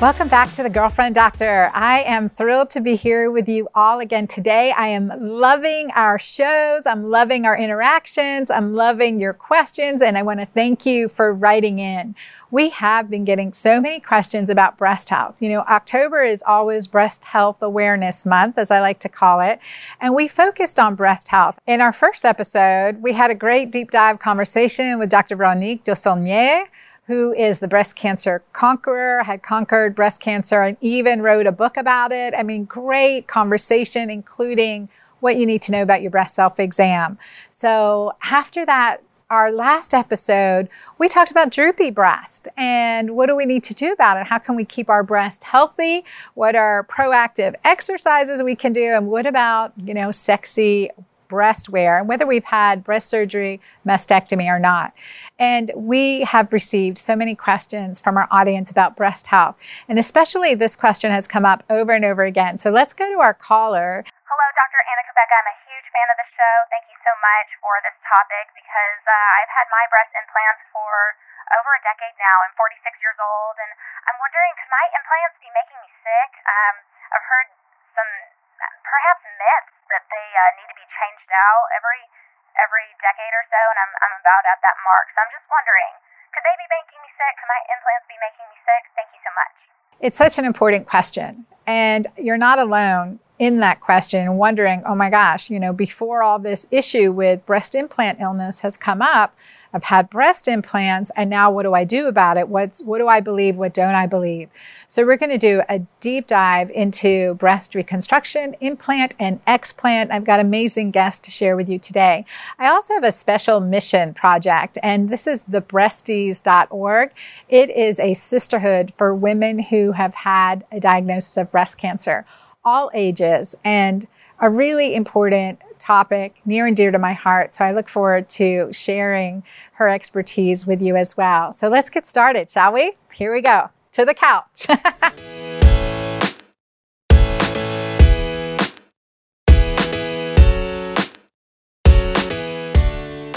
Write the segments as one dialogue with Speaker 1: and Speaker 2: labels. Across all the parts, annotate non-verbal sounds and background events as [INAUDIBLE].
Speaker 1: Welcome back to the Girlfriend Doctor. I am thrilled to be here with you all again today. I am loving our shows. I'm loving our interactions. I'm loving your questions. And I want to thank you for writing in. We have been getting so many questions about breast health. You know, October is always Breast Health Awareness Month, as I like to call it. And we focused on breast health. In our first episode, we had a great deep dive conversation with Dr. Veronique Desaulniers who is the breast cancer conqueror, had conquered breast cancer, and even wrote a book about it. I mean, great conversation, including what you need to know about your breast self exam. So, after that, our last episode, we talked about droopy breast and what do we need to do about it? How can we keep our breast healthy? What are proactive exercises we can do? And what about, you know, sexy breast wear and whether we've had breast surgery, mastectomy, or not. And we have received so many questions from our audience about breast health. And especially this question has come up over and over again. So let's go to our caller.
Speaker 2: Hello, Dr. Anna Cabeca. I'm a huge fan of the show. Thank you so much for this topic because uh, I've had my breast implants for over a decade now. I'm 46 years old, and I'm wondering could my implants be making me sick? Um, I've heard some perhaps myths that they uh, need to be changed out every every decade or so, and I'm I'm about at that mark. So I'm just wondering, could they be making me sick? Could my implants be making me sick? Thank you so much.
Speaker 1: It's such an important question, and you're not alone in that question and wondering, oh my gosh, you know, before all this issue with breast implant illness has come up, I've had breast implants and now what do I do about it? What's, what do I believe? What don't I believe? So we're going to do a deep dive into breast reconstruction, implant and explant. I've got amazing guests to share with you today. I also have a special mission project and this is thebreasties.org. It is a sisterhood for women who have had a diagnosis of breast cancer all ages and a really important topic near and dear to my heart. So I look forward to sharing her expertise with you as well. So let's get started, shall we? Here we go to the couch. [LAUGHS]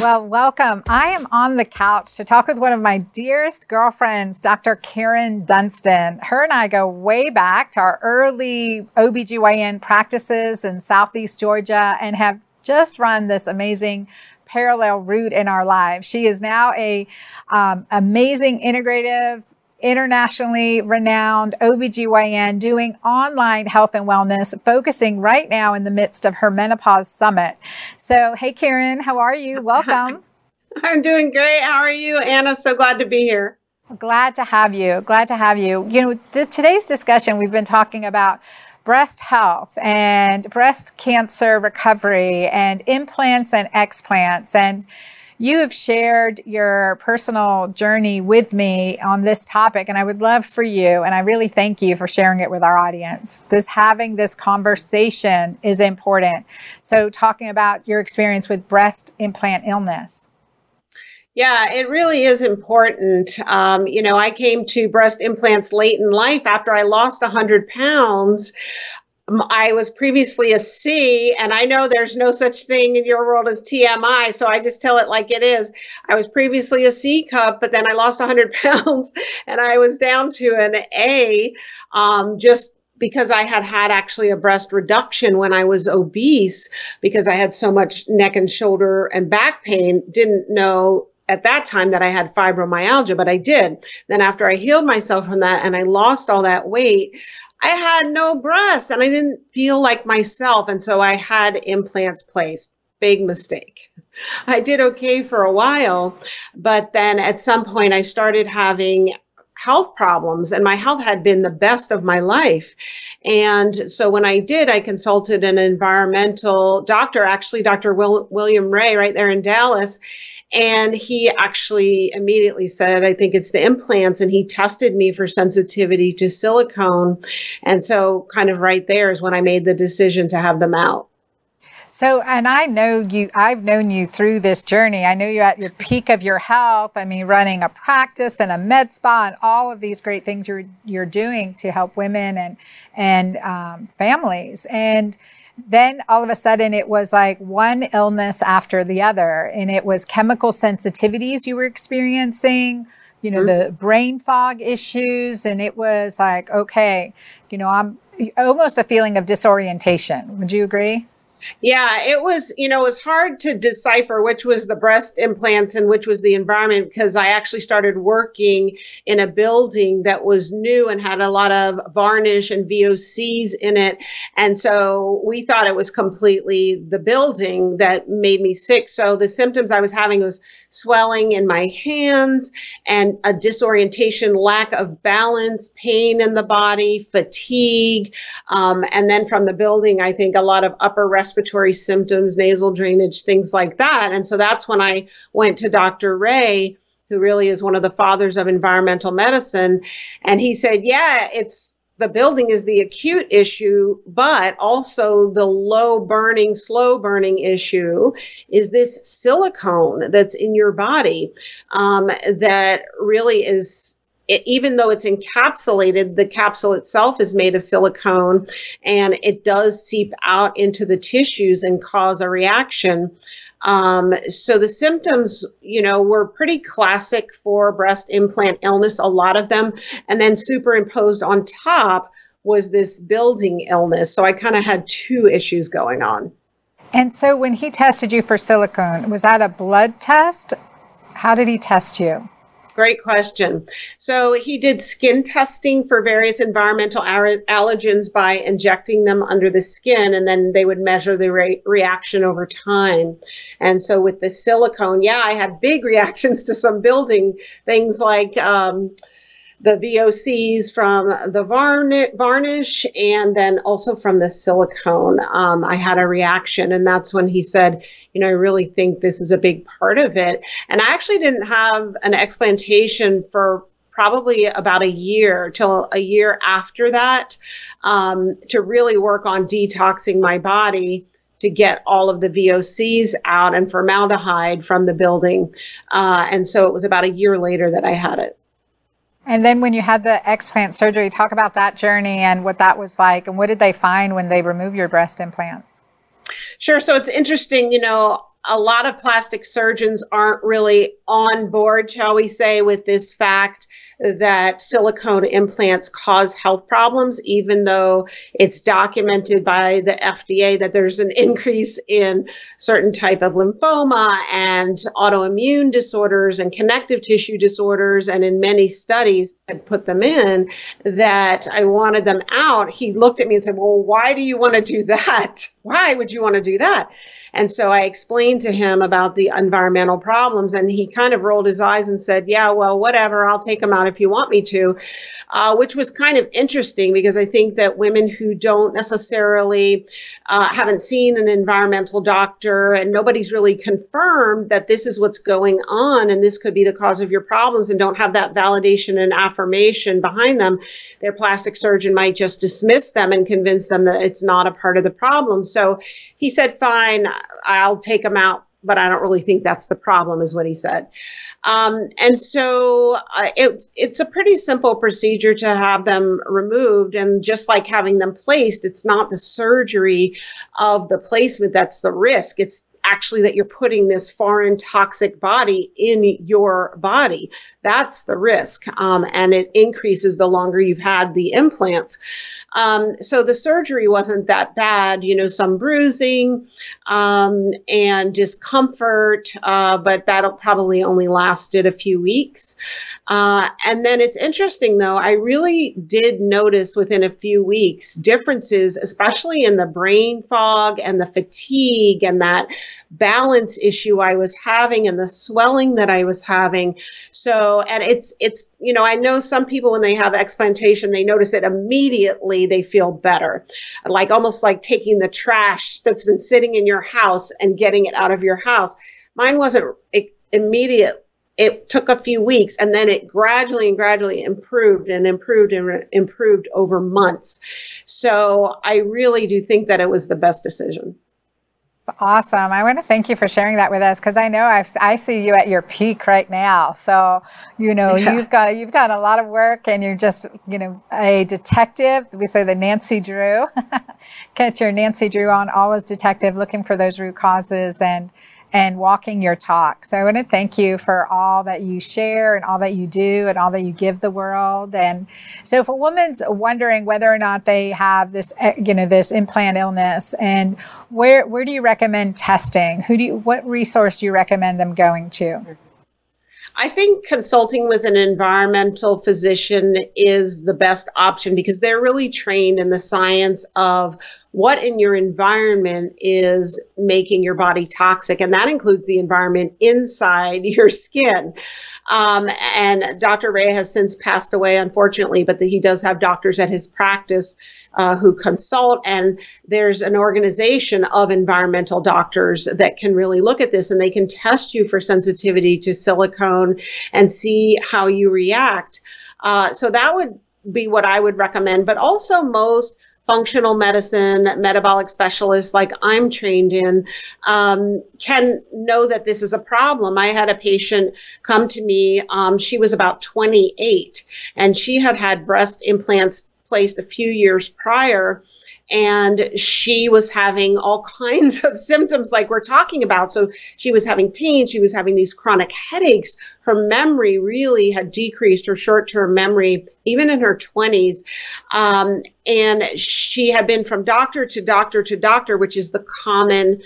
Speaker 1: Well, welcome. I am on the couch to talk with one of my dearest girlfriends, Dr. Kyrin Dunston. Her and I go way back to our early OBGYN practices in Southeast Georgia and have just run this amazing parallel route in our lives. She is now a um, amazing integrative internationally renowned OBGYN doing online health and wellness, focusing right now in the midst of her menopause summit. So, hey, Kyrin, how are you? Welcome. [LAUGHS]
Speaker 3: I'm doing great. How are you, Anna? So glad to be here.
Speaker 1: Glad to have you. Glad to have you. You know, the, today's discussion, we've been talking about breast health and breast cancer recovery and implants and explants. And you have shared your personal journey with me on this topic, and I would love for you, and I really thank you for sharing it with our audience. This having this conversation is important. So, talking about your experience with breast implant illness.
Speaker 3: Yeah, it really is important. Um, you know, I came to breast implants late in life after I lost 100 pounds. I was previously a C, and I know there's no such thing in your world as TMI, so I just tell it like it is. I was previously a C cup, but then I lost 100 [LAUGHS] pounds and I was down to an A um, just because I had had actually a breast reduction when I was obese because I had so much neck and shoulder and back pain. Didn't know at that time that I had fibromyalgia, but I did. Then after I healed myself from that and I lost all that weight, I had no breasts and I didn't feel like myself. And so I had implants placed. Big mistake. I did okay for a while, but then at some point I started having health problems and my health had been the best of my life. And so when I did, I consulted an environmental doctor, actually Dr. Will, William Rea right there in Dallas. And he actually immediately said, I think it's the implants. And he tested me for sensitivity to silicone. And so kind of right there is when I made the decision to have them out.
Speaker 1: So, and I know you, I've known you through this journey. I know you're at your peak of your health. I mean, running a practice and a med spa and all of these great things you're, you're doing to help women and, and um, families. And then all of a sudden it was like one illness after the other. And it was chemical sensitivities you were experiencing, you know, mm-hmm. the brain fog issues. And it was like, okay, you know, I'm almost a feeling of disorientation. Would you agree?
Speaker 3: Yeah, it was, you know, it was hard to decipher which was the breast implants and which was the environment because I actually started working in a building that was new and had a lot of varnish and VOCs in it. And so we thought it was completely the building that made me sick. So the symptoms I was having was swelling in my hands and a disorientation, lack of balance, pain in the body, fatigue. Um, and then from the building, I think a lot of upper respiratory respiratory symptoms, nasal drainage, things like that. And so that's when I went to Dr. Rea, who really is one of the fathers of environmental medicine. And he said, yeah, it's the building is the acute issue, but also the low burning, slow burning issue is this silicone that's in your body um, that really is it, even though it's encapsulated, the capsule itself is made of silicone and it does seep out into the tissues and cause a reaction. Um, so the symptoms, you know, were pretty classic for breast implant illness, a lot of them. And then superimposed on top was this building illness. So I kind of had two issues going on.
Speaker 1: And so when he tested you for silicone, was that a blood test? How did he test you?
Speaker 3: Great question. So he did skin testing for various environmental allergens by injecting them under the skin, and then they would measure the re- reaction over time. And so with the silicone, yeah, I had big [LAUGHS] reactions to some building things like. Um, the VOCs from the varnish and then also from the silicone. Um, I had a reaction, and that's when he said, You know, I really think this is a big part of it. And I actually didn't have an explantation for probably about a year till a year after that um, to really work on detoxing my body to get all of the VOCs out and formaldehyde from the building. Uh, and so it was about a year later that I had it.
Speaker 1: And then when you had the explant surgery, talk about that journey and what that was like and what did they find when they removed your breast implants?
Speaker 3: Sure. So it's interesting, you know, a lot of plastic surgeons aren't really on board, shall we say, with this fact that silicone implants cause health problems, even though it's documented by the FDA that there's an increase in certain type of lymphoma and autoimmune disorders and connective tissue disorders. And in many studies that put them in that I wanted them out. He looked at me and said, well, why do you want to do that? Why would you want to do that? And so I explained to him about the environmental problems, and he kind of rolled his eyes and said, Yeah, well, whatever, I'll take them out if you want me to, uh, which was kind of interesting because I think that women who don't necessarily uh, haven't seen an environmental doctor and nobody's really confirmed that this is what's going on and this could be the cause of your problems and don't have that validation and affirmation behind them, their plastic surgeon might just dismiss them and convince them that it's not a part of the problem. So he said, Fine I'll take them out, but I don't really think that's the problem, is what he said. Um, and so uh, it, it's a pretty simple procedure to have them removed. And just like having them placed, it's not the surgery of the placement that's the risk. It's actually that you're putting this foreign toxic body in your body. That's the risk. Um, and it increases the longer you've had the implants. Um, so the surgery wasn't that bad, you know, some bruising um, and discomfort, uh, but that'll probably only lasted a few weeks. Uh, and then it's interesting though, I really did notice within a few weeks differences, especially in the brain fog and the fatigue and that balance issue I was having and the swelling that I was having. So, and it's, it's, you know, I know some people when they have explantation, they notice it immediately, they feel better. Like almost like taking the trash that's been sitting in your house and getting it out of your house. Mine wasn't immediate it took a few weeks and then it gradually and gradually improved and improved and improved over months. So I really do think that it was the best decision.
Speaker 1: Awesome. I want to thank you for sharing that with us because I know I've, I see you at your peak right now. So, you know, yeah. you've got, you've done a lot of work and you're just, you know, a detective. We say the Nancy Drew. [LAUGHS] Catch your Nancy Drew on, always detective, looking for those root causes and, and walking your talk. So I want to thank you for all that you share and all that you do and all that you give the world. And so if a woman's wondering whether or not they have this, eh, you know, this implant illness and where, where do you recommend testing? Who do you, what resource do you recommend them going to?
Speaker 3: I think consulting with an environmental physician is the best option because they're really trained in the science of what in your environment is making your body toxic, and that includes the environment inside [LAUGHS] your skin. Um, and Dr. Rea has since passed away, unfortunately, but the, he does have doctors at his practice uh, who consult, and there's an organization of environmental doctors that can really look at this and they can test you for sensitivity to silicone and see how you react. Uh, so that would be what I would recommend, but also most functional medicine, metabolic specialists like I'm trained in, um, can know that this is a problem. I had a patient come to me. Um, she was about 28 and she had had breast implants placed a few years prior and she was having all [LAUGHS] kinds of symptoms like we're talking about. So she was having pain, she was having these chronic headaches. Her memory really had decreased, her short term memory, even in her 20s. Um, and she had been from doctor to doctor to doctor, which is the common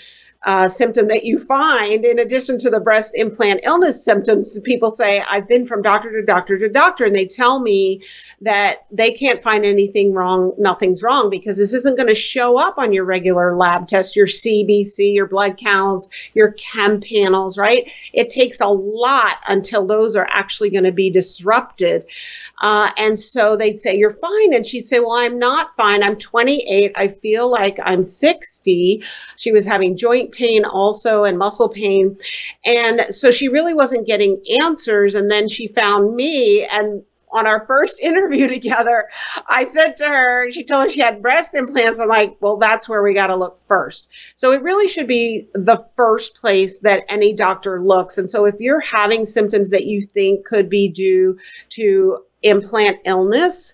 Speaker 3: uh, symptom that you find in addition to the breast implant illness symptoms. People say i've been from doctor to doctor to doctor and they tell me that they can't find anything wrong nothing's wrong because this isn't going to show up on your regular lab test your cbc your blood counts your chem panels right? It takes a lot until those are actually going to be disrupted. Uh, and so they'd say you're fine and she'd say well i'm not fine. I'm 28 i feel like i'm 60 she was having joint pain also and muscle pain. And so she really wasn't getting answers. And then she found me and on our first [LAUGHS] interview together, I said to her, she told me she had breast implants. I'm like, well, that's where we got to look first. So it really should be the first place that any doctor looks. And so if you're having symptoms that you think could be due to implant illness,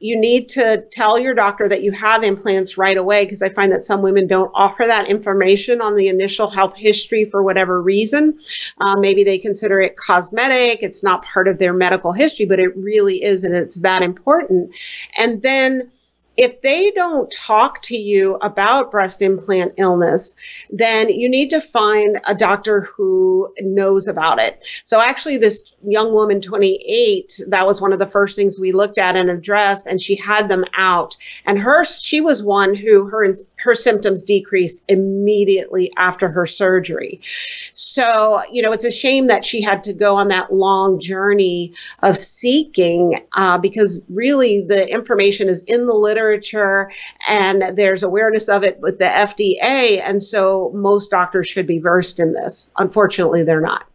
Speaker 3: you need to tell your doctor that you have implants right away because I find that some women don't offer that information on the initial health history for whatever reason. Um, maybe they consider it cosmetic, it's not part of their medical history, but it really is, and it's that important. And then if they don't talk to you about breast implant illness, then you need to find a doctor who knows about it. So actually, this young woman, 28, that was one of the first things we looked at and addressed, and she had them out. And her, she was one who her her symptoms decreased immediately after her surgery. So you know, it's a shame that she had to go on that long journey of seeking uh, because really the information is in the literature and there's awareness of it with the FDA. And so most doctors should be versed in this. Unfortunately, they're not.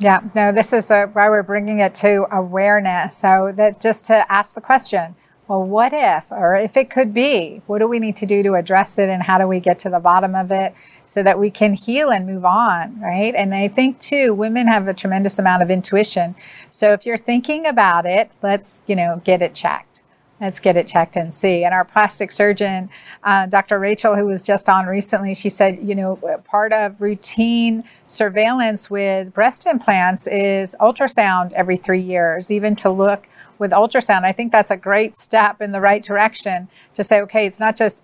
Speaker 1: Yeah, no, this is a, why we're bringing it to awareness. So that just to ask the question, well, what if, or if it could be, what do we need to do to address it and how do we get to the bottom of it so that we can heal and move on, right? And I think too, women have a tremendous amount of intuition. So if you're thinking about it, let's, you know, get it checked. Let's get it checked and see. And our plastic surgeon, uh, Dr. Rachel, who was just on recently, she said, you know, part of routine surveillance with breast implants is ultrasound every three years, even to look with ultrasound. I think that's a great step in the right direction to say, okay, it's not just,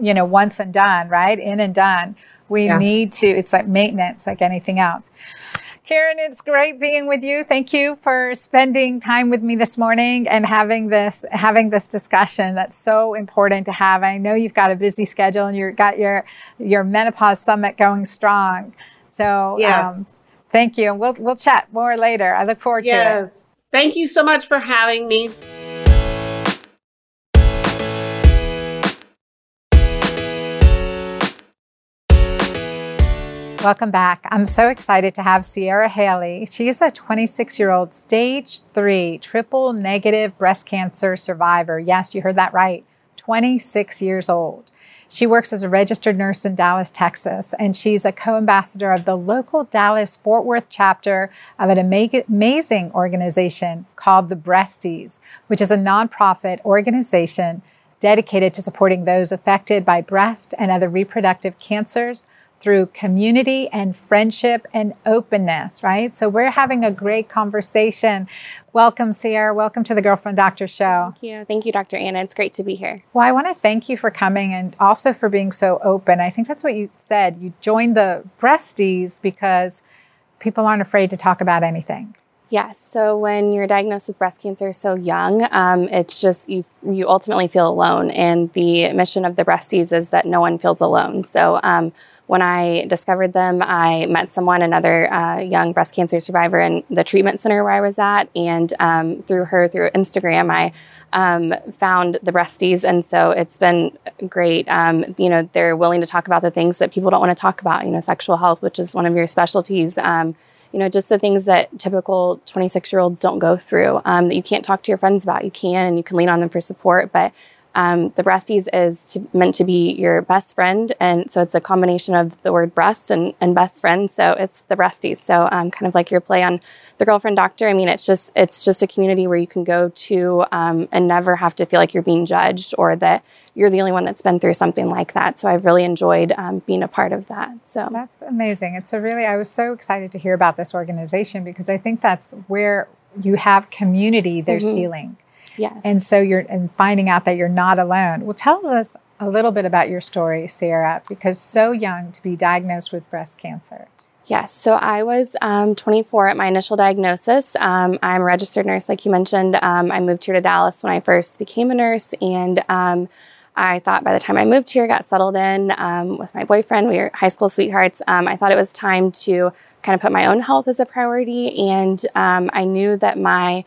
Speaker 1: you know, once and done, right? In and done. We yeah. need to, it's like maintenance, like anything else. Kyrin, it's great being with you. Thank you for spending time with me this morning and having this having this discussion. That's so important to have. I know you've got a busy schedule and you've got your your menopause summit going strong. So
Speaker 3: um, yes. Um,
Speaker 1: thank you. And we'll we'll chat more later. I look forward
Speaker 3: yes.
Speaker 1: to it.
Speaker 3: Yes. Thank you so much for having me.
Speaker 1: Welcome back. I'm so excited to have Sierra Haley. She is a 26 year old stage three triple negative breast cancer survivor. Yes, you heard that right. 26 years old. She works as a registered nurse in Dallas, Texas, and she's a co ambassador of the local Dallas Fort Worth chapter of an amazing organization called the Breasties, which is a nonprofit organization dedicated to supporting those affected by breast and other reproductive cancers through community and friendship and openness, right? So we're having a great conversation. Welcome, Sierra. Welcome to the Girlfriend Doctor Show.
Speaker 4: Thank you. Thank you, Dr. Anna. It's great to be here.
Speaker 1: Well, I want to thank you for coming and also for being so open. I think that's what you said. You joined the Breasties because people aren't afraid to talk about anything.
Speaker 4: Yes. So when you're diagnosed with breast cancer so young, um, it's just you you ultimately feel alone, and the mission of the Breasties is that no one feels alone. So um, when I discovered them, I met someone, another uh, young breast cancer survivor in the treatment center where I was at. And um, through her, through Instagram, I um, found the breasties. And so it's been great. Um, you know, they're willing to talk about the things that people don't want to talk about, you know, sexual health, which is one of your specialties. You know, just the things that typical 26 year olds don't go through um, that you can't talk to your friends about. You can and you can lean on them for support, but um, the breasties is to, meant to be your best friend, and so it's a combination of the word breast and, and best friend. So it's the breasties. So um, kind of like your play on the girlfriend doctor. I mean, it's just it's just a community where you can go to um, and never have to feel like you're being judged or that you're the only one that's been through something like that. So I've really enjoyed um, being a part of that. So
Speaker 1: that's amazing. It's a really I was so excited to hear about this organization because I think that's where you have community. There's mm-hmm. healing
Speaker 4: Yes.
Speaker 1: And so you're and finding out that you're not alone. Well, tell us a little bit about your story, Sarah, because so young to be diagnosed with breast cancer.
Speaker 4: Yes. So I was um, 24 at my initial diagnosis. Um, I'm a registered nurse, like you mentioned. Um, I moved here to Dallas when I first became a nurse, and um, I thought by the time I moved here, got settled in um, with my boyfriend, we were high school sweethearts. Um, I thought it was time to kind of put my own health as a priority, and I knew that my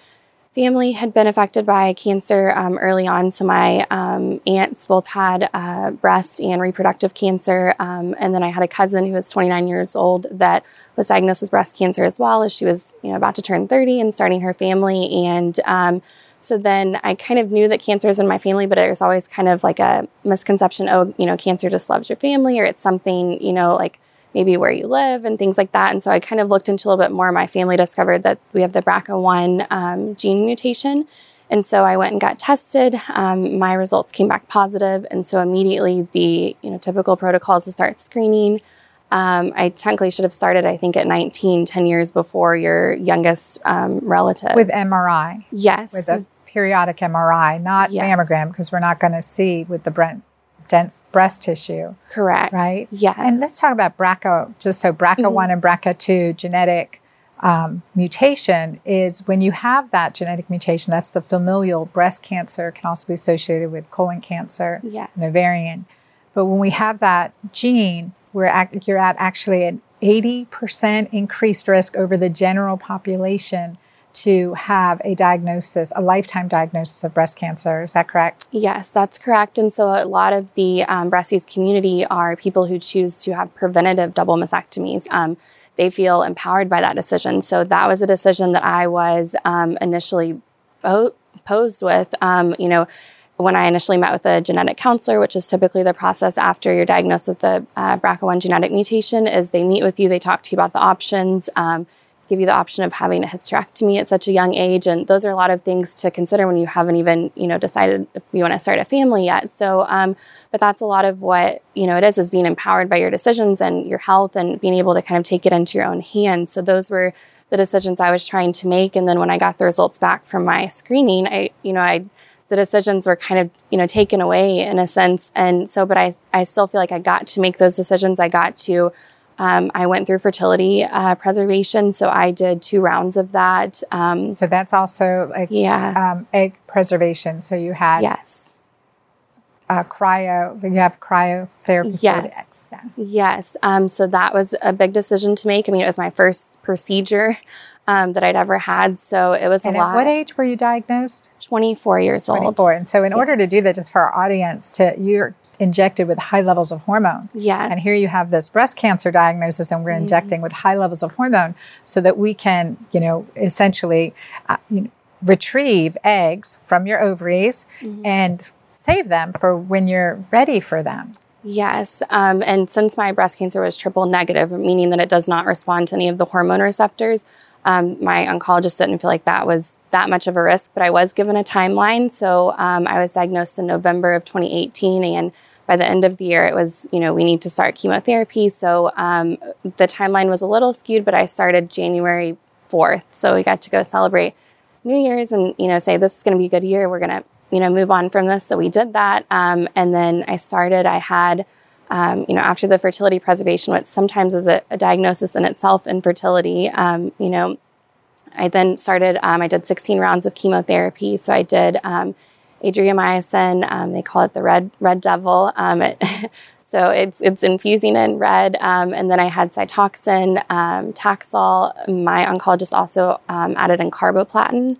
Speaker 4: family had been affected by cancer um, early on. So my um, aunts both had uh, breast and reproductive cancer. Um, and then I had a cousin who was 29 years old that was diagnosed with breast cancer as well as she was you know, about to turn 30 and starting her family. And um, so then I kind of knew that cancer is in my family, but there's always kind of like a misconception oh, you know, cancer just loves your family or it's something, you know, like maybe where you live and things like that. And so I kind of looked into a little bit more. My family discovered that we have the BRCA1 um, gene mutation. And so I went and got tested. Um, my results came back positive, and so immediately the you know typical protocols to start screening. Um, I technically should have started, I think, at 19, 10 years before your youngest um, relative.
Speaker 1: With MRI.
Speaker 4: Yes.
Speaker 1: With a periodic MRI, not yes. mammogram, because we're not going to see with the Brent dense breast tissue.
Speaker 4: Correct.
Speaker 1: Right?
Speaker 4: Yes.
Speaker 1: And let's talk about BRCA, just so BRCA1 mm-hmm. and BRCA2 genetic um, mutation is when you have that genetic mutation, that's the familial breast cancer, can also be associated with colon cancer
Speaker 4: yes.
Speaker 1: and ovarian. But when we have that gene, we're at, you're at actually an 80% increased risk over the general population to have a diagnosis, a lifetime diagnosis of breast cancer. Is that correct?
Speaker 4: Yes, that's correct. And so a lot of the um, breasties community are people who choose to have preventative double mastectomies. Um, they feel empowered by that decision. So that was a decision that I was um, initially posed with. Um, you know, when I initially met with a genetic counselor, which is typically the process after you're diagnosed with the uh, BRCA1 genetic mutation, is they meet with you, they talk to you about the options. Um, give you the option of having a hysterectomy at such a young age. And those are a lot of things to consider when you haven't even you know decided if you want to start a family yet. So um, but that's a lot of what you know it is is being empowered by your decisions and your health and being able to kind of take it into your own hands. So those were the decisions i was trying to make. And then when i got the results back from my screening i you know i the decisions were kind of you know taken away in a sense. And so but i i still feel like i got to make those decisions. I got to Um, I went through fertility uh, preservation, so I did two rounds of that. Um,
Speaker 1: so that's also like
Speaker 4: yeah,
Speaker 1: um, egg preservation. So you had
Speaker 4: yes,
Speaker 1: uh, cryo. You have cryotherapy
Speaker 4: Yes.
Speaker 1: for the eggs. Yeah.
Speaker 4: yes. Um, so that was a big decision to make. I mean, it was my first procedure um, that I'd ever had, so it was
Speaker 1: And
Speaker 4: a
Speaker 1: at
Speaker 4: lot.
Speaker 1: what age were you diagnosed?
Speaker 4: 24 years old.
Speaker 1: 24. And so, in order to do that, just for our audience, to you're injected with high levels of hormone.
Speaker 4: Yes.
Speaker 1: And here you have this breast cancer diagnosis, and we're
Speaker 4: Mm-hmm.
Speaker 1: injecting with high levels of hormone so that we can, you know, essentially uh, you know, retrieve eggs from your ovaries
Speaker 4: Mm-hmm.
Speaker 1: and save them for when you're ready for them.
Speaker 4: Yes. Um, and since my breast cancer was triple negative, meaning that it does not respond to any of the hormone receptors, um, my oncologist didn't feel like that was that much of a risk, but I was given a timeline. So um, I was diagnosed in November of 2018. And by the end of the year, it was, you know, we need to start chemotherapy. So um, the timeline was a little skewed, but I started January 4th. So we got to go celebrate New Year's and, you know, say this is going to be a good year. We're going to, you know, move on from this. So we did that. Um, and then I started, I had, um, you know, after the fertility preservation, which sometimes is a, a diagnosis in itself, infertility, um, you know, I then started, um, I did 16 rounds of chemotherapy. So I did um, adriamycin, um, they call it the red, red devil. Um, it, [LAUGHS] so it's, it's infusing in red. Um, and then I had Cytoxan, um, Taxol. My oncologist also um, added in carboplatin.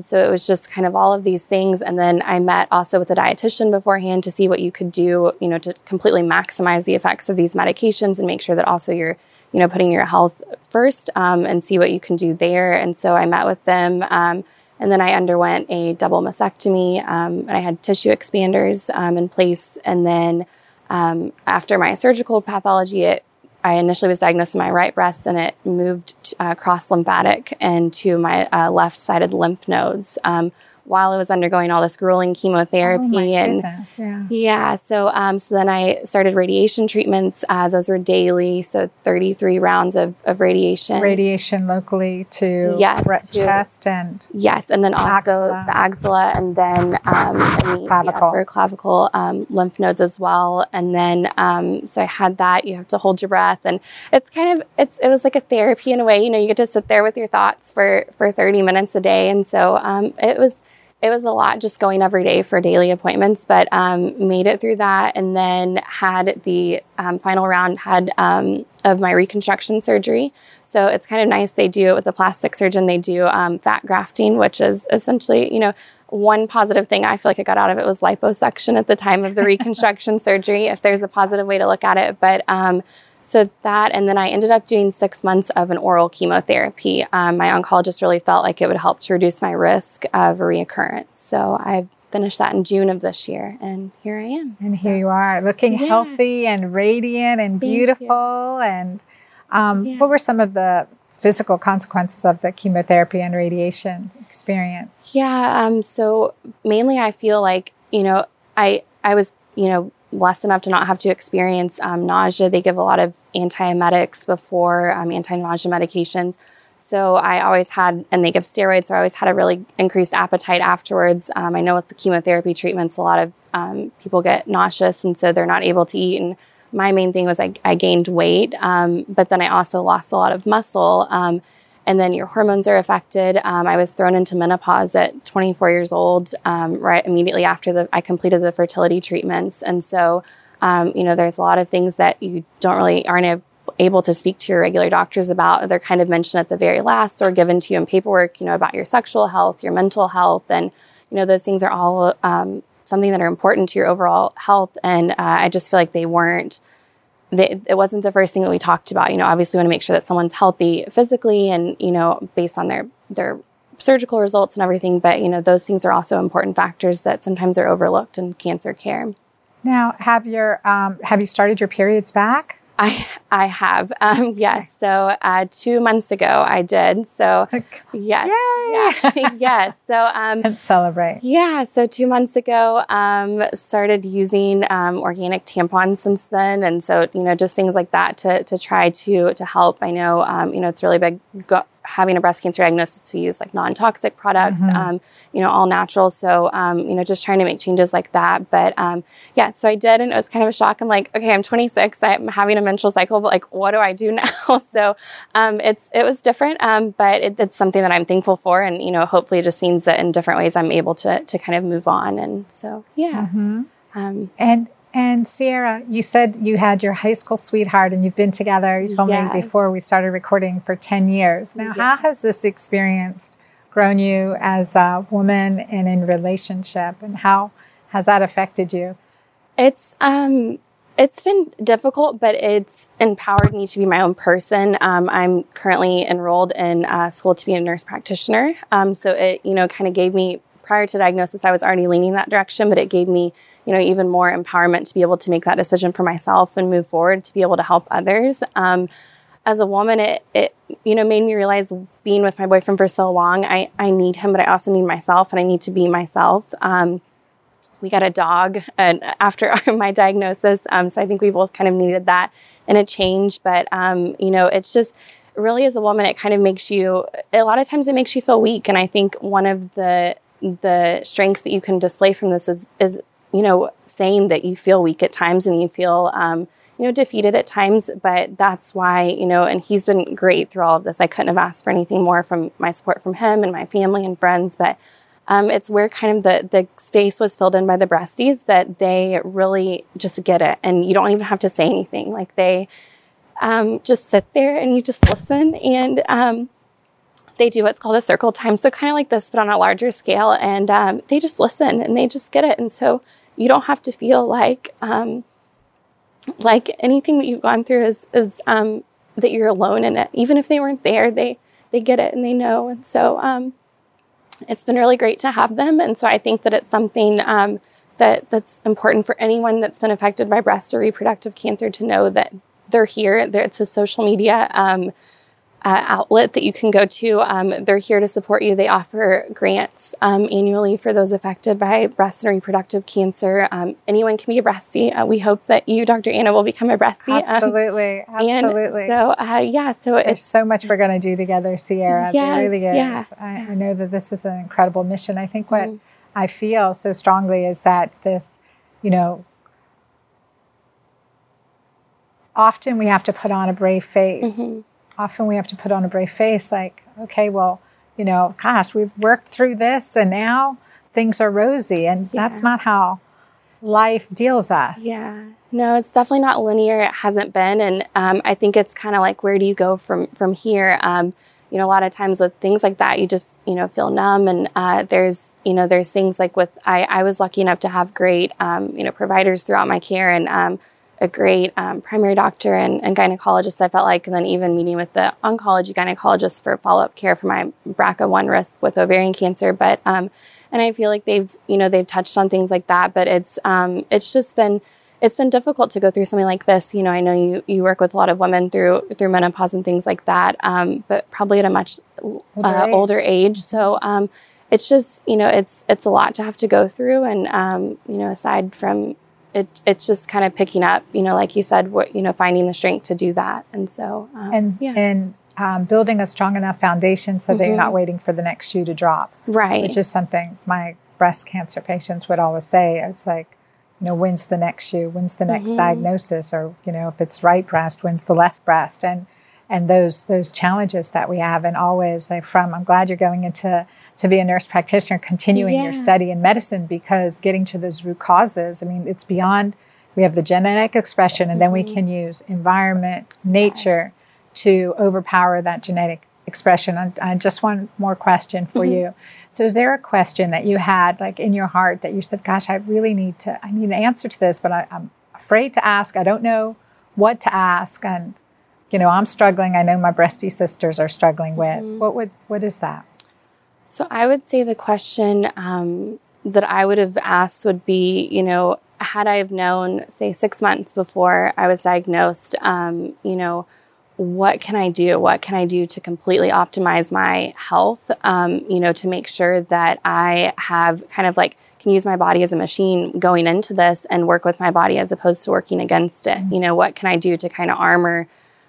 Speaker 4: So it was just kind of all of these things. And then I met also with a dietitian beforehand to see what you could do, you know, to completely maximize the effects of these medications and make sure that also you're, you know, putting your health first um, and see what you can do there. And so I met with them. Um, and then I underwent a double mastectomy um, and I had tissue expanders um, in place. And then um, after my surgical pathology, it I initially was diagnosed in my right breast and it moved uh, cross lymphatic and to my uh, left sided lymph nodes um, while I was undergoing all this grueling chemotherapy.
Speaker 1: Oh
Speaker 4: and
Speaker 1: goodness, yeah.
Speaker 4: yeah, so um, so then I started radiation treatments. Uh, those were daily, so 33 rounds of, of radiation.
Speaker 1: Radiation locally to
Speaker 4: Yes, to-
Speaker 1: chest and
Speaker 4: Yes, and then also
Speaker 1: Axilla.
Speaker 4: the axilla, and then um, and the,
Speaker 1: Clavicle.
Speaker 4: the upper clavicle um, lymph nodes as well. And then um, so I had that. You have to hold your breath, and it's kind of it's it was like a therapy in a way. You know, you get to sit there with your thoughts for for thirty minutes a day, and so um, it was it was a lot just going every day for daily appointments, but um, made it through that, and then had the um, final round had um, of my reconstruction surgery. So it's kind of nice. They do it with a plastic surgeon. They do um, fat grafting, which is essentially, you know, one positive thing I feel like I got out of it was liposuction at the time of the [LAUGHS] reconstruction surgery, if there's a positive way to look at it. But um, so that, and then I ended up doing six months of an oral chemotherapy. Um, my oncologist really felt like it would help to reduce my risk of a reoccurrence. So I finished that in June of this year, and here I am.
Speaker 1: And here you are, looking
Speaker 4: Yeah.
Speaker 1: healthy and radiant and beautiful. And um,
Speaker 4: Yeah.
Speaker 1: what were some of the physical consequences of the chemotherapy and radiation experience?
Speaker 4: Yeah. Um, so mainly, I feel like you know, I I was you know blessed enough to not have to experience um, nausea. They give a lot of antiemetics before um, anti-nausea medications. So I always had, and they give steroids. So I always had a really increased appetite afterwards. Um, I know with the chemotherapy treatments, a lot of um, people get nauseous, and so they're not able to eat. And my main thing was I, I gained weight, um, but then I also lost a lot of muscle. And then your hormones are affected. Um, I was thrown into menopause at 24 years old, um, right immediately after the I completed the fertility treatments, and so um, you know there's a lot of things that you don't really aren't able to speak to your regular doctors about. They're kind of mentioned at the very last or given to you in paperwork, you know, about your sexual health, your mental health, and you know those things are all um, something that are important to your overall health. And uh, I just feel like they weren't they, it wasn't the first thing that we talked about. You know, obviously, we want to make sure that someone's healthy physically and you know based on their their surgical results and everything. But you know, those things are also important factors that sometimes are overlooked in cancer care.
Speaker 1: Now, have your um, have you started your periods back?
Speaker 4: I I have [LAUGHS] um, yes. So uh, two months ago, I did. So [LAUGHS] yes,
Speaker 1: Yay!
Speaker 4: yeah, [LAUGHS] yes. So um,
Speaker 1: And celebrate.
Speaker 4: Yeah, so two months ago, um, started using um, organic tampons since then, and so you know just things like that to to try to to help. I know um, you know it's really big go- having a breast cancer diagnosis to use like non-toxic products, mm-hmm. um, you know, all natural. So, um, you know, just trying to make changes like that. But um, yeah, so I did, and it was kind of a shock. I'm like, okay, I'm 26, I'm having a menstrual cycle, but like, what do I do [LAUGHS] now? so, um, it's it was different, um, but it, it's something that I'm thankful for, and you know, hopefully, it just means that in different ways I'm able to to kind of move on. And so, yeah.
Speaker 1: Mm-hmm. Um, and and Sierra, you said you had your high school sweetheart and you've been together, you told yes. me before we started recording for 10 years. Now, yes. how has this experience grown you as a woman and in relationship and how has that affected you?
Speaker 4: It's um it's been difficult, but it's empowered me to be my own person. Um, I'm currently enrolled in uh, school to be a nurse practitioner. Um, so it, you know, kind of gave me prior to diagnosis, I was already leaning that direction, but it gave me you know, even more empowerment to be able to make that decision for myself and move forward to be able to help others. Um, as a woman, it, it, you know, made me realize being with my boyfriend for so long, I, I need him, but I also need myself and I need to be myself. Um, we got a dog and after [LAUGHS] my diagnosis. Um, so I think we both kind of needed that and a change. But, um, you know, it's just really as a woman, it kind of makes you, a lot of times it makes you feel weak. And I think one of the, the strengths that you can display from this is, is you know, saying that you feel weak at times and you feel, um, you know, defeated at times. But that's why, you know, and he's been great through all of this. I couldn't have asked for anything more from my support from him and my family and friends. But um, it's where kind of the the space was filled in by the breasties that they really just get it, and you don't even have to say anything. Like they um, just sit there and you just listen and. Um, they do what's called a circle time. So, kind of like this, but on a larger scale. And um, they just listen and they just get it. And so, you don't have to feel like um, like anything that you've gone through is is um, that you're alone in it. Even if they weren't there, they they get it and they know. And so um, it's been really great to have them. And so I think that it's something um, that that's important for anyone that's been affected by breast or reproductive cancer to know that they're here. It's a social media um, uh, outlet that you can go to. Um, they're here to support you. They offer grants um, annually for those affected by breast and reproductive cancer. Um, anyone can be a breastie. Uh, we hope that you, Dr. Anna, will become a breastie.
Speaker 1: Um, absolutely, absolutely.
Speaker 4: so uh, yeah, so
Speaker 1: there's it's, so much we're going to do together, Sierra. Yes, there really is. Yeah. I, I, know that this is an incredible mission. I think what mm. I feel so strongly is that this, you know. Often we have to put on a brave face mm-hmm often we have to put on a brave face like, okay, well, you know, gosh, we've worked through this and now things are rosy. And yeah. that's not how life deals us.
Speaker 4: Yeah. No, it's definitely not linear. It hasn't been. And um, I think it's kind of like, where do you go from, from here? Um, you know, a lot of times with things like that, you just, you know, feel numb. And uh, there's, you know, there's things like with, I, I was lucky enough to have great, um, you know, providers throughout my care. And um, a great um, primary doctor and, and, gynecologist, I felt like, and then even meeting with the oncology gynecologist for follow up care for my BRCA1 risk with ovarian cancer. But, um, and I feel like they've, you know, they've touched on things like that, but it's, um, it's just been, it's been difficult to go through something like this. You know, I know you, you work with a lot of women through, through menopause and things like that, um, but probably at a much uh, older age. So, um, it's just, you know, it's, it's a lot to have to go through. And, um, you know, aside from, it, it's just kind of picking up, you know, like you said, what, you know, finding the strength to do that. And so,
Speaker 1: um, and, yeah. and, um, building a strong enough foundation so mm-hmm. that you're not mm-hmm. waiting for the next shoe to drop.
Speaker 4: Right.
Speaker 1: Which is something my breast cancer patients would always say. It's like, you know, when's the next shoe? When's the next mm-hmm. diagnosis? Or, you know, if it's right breast, when's the left breast? And, and those, those challenges that we have. And always like from, I'm glad you're going into to be a nurse practitioner, continuing yeah. your study in medicine because getting to those root causes, I mean, it's beyond, we have the genetic expression, and then we mm-hmm. can use environment, nature yes. to overpower that genetic expression. And, and just one more question for mm-hmm. you. So, is there a question that you had, like in your heart, that you said, "Gosh, I really need to, I need an answer to this, but I, I'm afraid to ask. I don't know what to ask, and you know, I'm struggling. I know my breasty sisters are struggling with. Mm-hmm. What would, what is that?"
Speaker 4: So I would say the question um, that I would have asked would be, you know, had I have known, say, six months before I was diagnosed, um, you know, what can I do? What can I do to completely optimize my health? Um, you know, to make sure that I have kind of like can use my body as a machine going into this and work with my body as opposed to working against it. You know, what can I do to kind of armor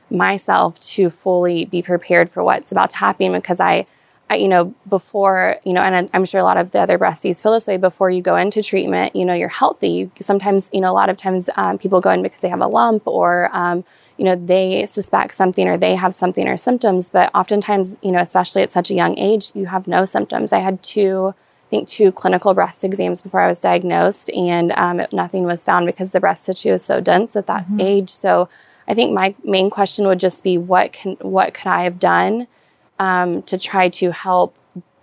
Speaker 4: myself to fully be prepared for what's about to happen because I you know, before, you know, and I'm sure a lot of the other breasties feel this way before you go into treatment, you know, you're healthy. You, sometimes, you know, a lot of times um, people go in because they have a lump or, um, you know, they suspect something or they have something or symptoms, but oftentimes, you know, especially at such a young age, you have no symptoms. I had two, I think, two clinical breast exams before I was diagnosed, and um, it, nothing was found because the breast tissue is so dense at that mm-hmm. age. So, I think my main question would just be what can what could I have done um, to try to help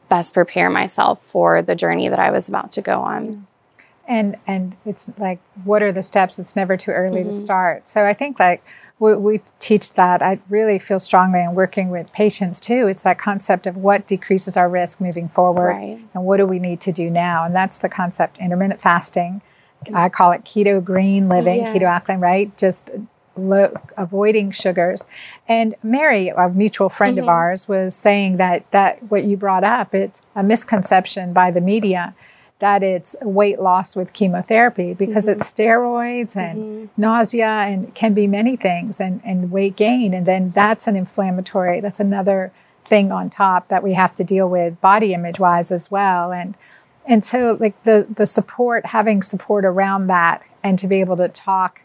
Speaker 4: best prepare myself for the journey that I was about to go on.
Speaker 1: And and it's like what are the steps? It's never too early mm-hmm. to start. So I think like we, we teach that. I really feel strongly in working with patients too. It's that concept of what decreases our risk moving forward,
Speaker 4: right.
Speaker 1: and what do we need to do now. And that's the concept intermittent fasting. I call it keto green living, yeah. keto alkaline, right? Just Lo- avoiding sugars. And Mary, a mutual friend mm-hmm. of ours, was saying that that what you brought up, it's a misconception by the media that it's weight loss with chemotherapy because mm-hmm. it's steroids and mm-hmm. nausea and can be many things and, and weight gain. And then that's an inflammatory, that's another thing on top that we have to deal with body image wise as well. And and so like the the support, having support around that and to be able to talk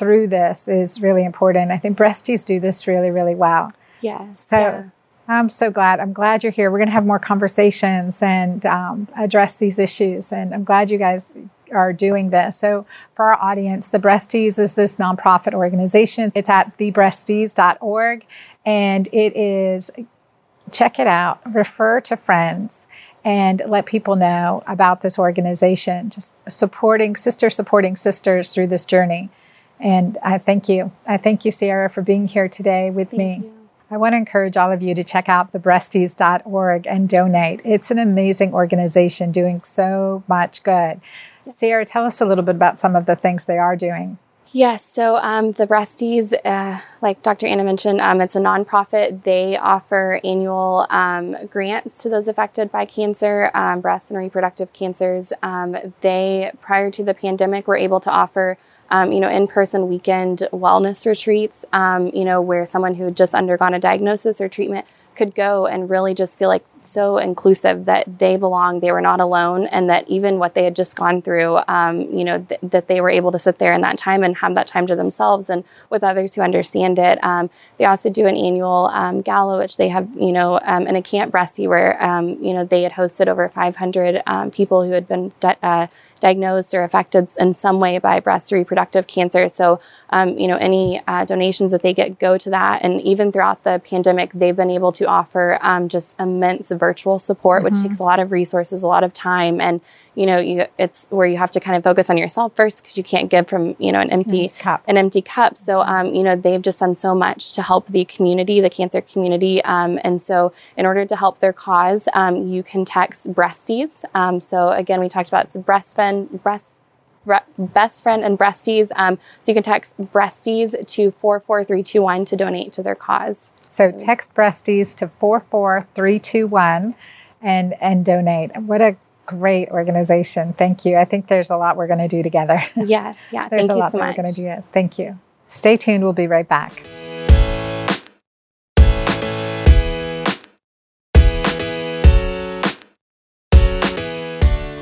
Speaker 1: through this is really important. I think breasties do this really, really well.
Speaker 4: Yes.
Speaker 1: So yeah. I'm so glad. I'm glad you're here. We're going to have more conversations and um, address these issues. And I'm glad you guys are doing this. So, for our audience, the Breasties is this nonprofit organization. It's at thebreasties.org. And it is, check it out, refer to friends and let people know about this organization, just supporting sisters, supporting sisters through this journey. And I thank you. I thank you, Sierra, for being here today with
Speaker 4: thank
Speaker 1: me.
Speaker 4: You.
Speaker 1: I want to encourage all of you to check out thebreasties.org and donate. It's an amazing organization doing so much good. Sierra, tell us a little bit about some of the things they are doing.
Speaker 4: Yes, so um, the Breasties, uh, like Dr. Anna mentioned, um, it's a nonprofit. They offer annual um, grants to those affected by cancer, um, breast and reproductive cancers. Um, they, prior to the pandemic, were able to offer um, you know, in-person weekend wellness retreats, um, you know, where someone who had just undergone a diagnosis or treatment could go and really just feel like so inclusive that they belong, they were not alone, and that even what they had just gone through, um, you know, th- that they were able to sit there in that time and have that time to themselves and with others who understand it. Um, they also do an annual um, gala, which they have, you know, um, in a camp breastie where, um, you know, they had hosted over 500 um, people who had been. De- uh, diagnosed or affected in some way by breast reproductive cancer. So, um, you know, any uh, donations that they get go to that. And even throughout the pandemic, they've been able to offer um, just immense virtual support, mm-hmm. which takes a lot of resources, a lot of time, and you know, you, it's where you have to kind of focus on yourself first because you can't give from, you know, an empty
Speaker 1: cup.
Speaker 4: an empty cup. So, um, you know, they've just done so much to help the community, the cancer community. Um, and so, in order to help their cause, um, you can text breasties. Um, so, again, we talked about it's breast friend, breast best friend and breasties. Um, so you can text breasties to 44321 to donate to their cause.
Speaker 1: So text breasties to 44321 and and donate. What a great organization. Thank you. I think there's a lot we're going to do together. [LAUGHS]
Speaker 4: Yes, yeah.
Speaker 1: there's
Speaker 4: Thank
Speaker 1: a lot
Speaker 4: so
Speaker 1: we're going to do. Thank you. Stay tuned. We'll be right back.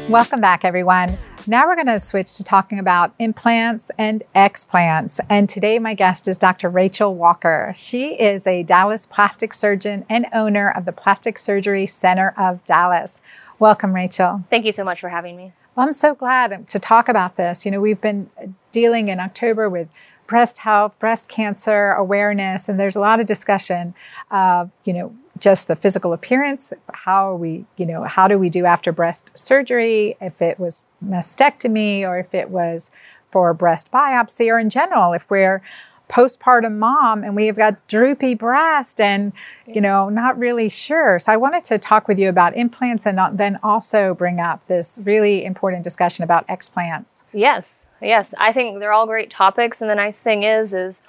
Speaker 1: Welcome back, everyone. Now we're going to switch to talking about implants and explants. And today, my guest is Dr. Rachel Walker. She is a Dallas plastic surgeon and owner of the Plastic Surgery Center of Dallas. Welcome, Rachel.
Speaker 5: Thank you so much for having me.
Speaker 1: Well, I'm so glad to talk about this. You know, we've been dealing in October with breast health, breast cancer awareness, and there's a lot of discussion of, you know, just the physical appearance. How are we, you know, how do we do after breast surgery? If it was mastectomy or if it was for breast biopsy or in general, if we're postpartum mom and we've got droopy breast and you know not really sure. So i wanted to talk with you about implants and then also bring up this really important discussion about explants.
Speaker 5: Yes yes. I think they're all great topics and the nice thing is is